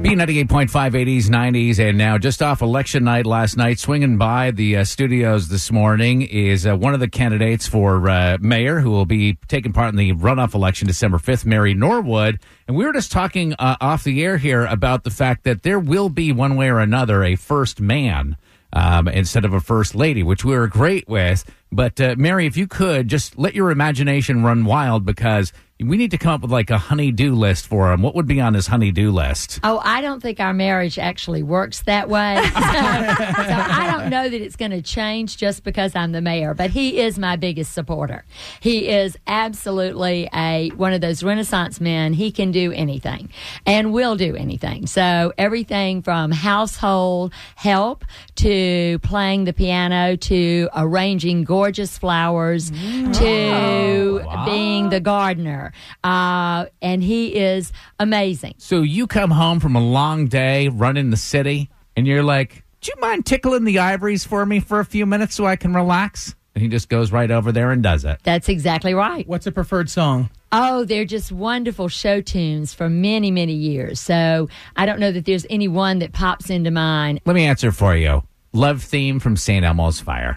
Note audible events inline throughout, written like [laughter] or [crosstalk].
B98.5 80s, 90s, and now just off election night last night, swinging by the uh, studios this morning is uh, one of the candidates for uh, mayor who will be taking part in the runoff election December 5th, Mary Norwood. And we were just talking uh, off the air here about the fact that there will be one way or another a first man um, instead of a first lady, which we were great with. But uh, Mary, if you could just let your imagination run wild because we need to come up with like a honey-do list for him. What would be on his honey-do list? Oh, I don't think our marriage actually works that way. [laughs] so, so I don't know that it's going to change just because I'm the mayor, but he is my biggest supporter. He is absolutely a one of those renaissance men. He can do anything and will do anything. So everything from household help to playing the piano to arranging gorgeous flowers Mm. to Oh, being the gardener. Uh, and he is amazing. So you come home from a long day running the city, and you're like, "Do you mind tickling the ivories for me for a few minutes so I can relax?" And he just goes right over there and does it. That's exactly right. What's a preferred song? Oh, they're just wonderful show tunes for many, many years. So I don't know that there's any one that pops into mind. Let me answer for you. Love theme from St. Elmo's Fire.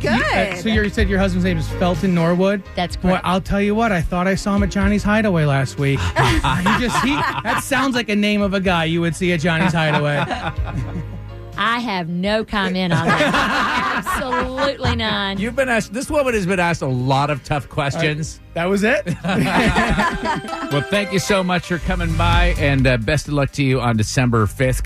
Very good. So you said your husband's name is Felton Norwood. That's Boy, correct. I'll tell you what. I thought I saw him at Johnny's Hideaway last week. [laughs] he just he that sounds like a name of a guy you would see at Johnny's Hideaway. [laughs] I have no comment on that. Absolutely none. You've been asked. This woman has been asked a lot of tough questions. That was it. [laughs] Well, thank you so much for coming by, and uh, best of luck to you on December fifth.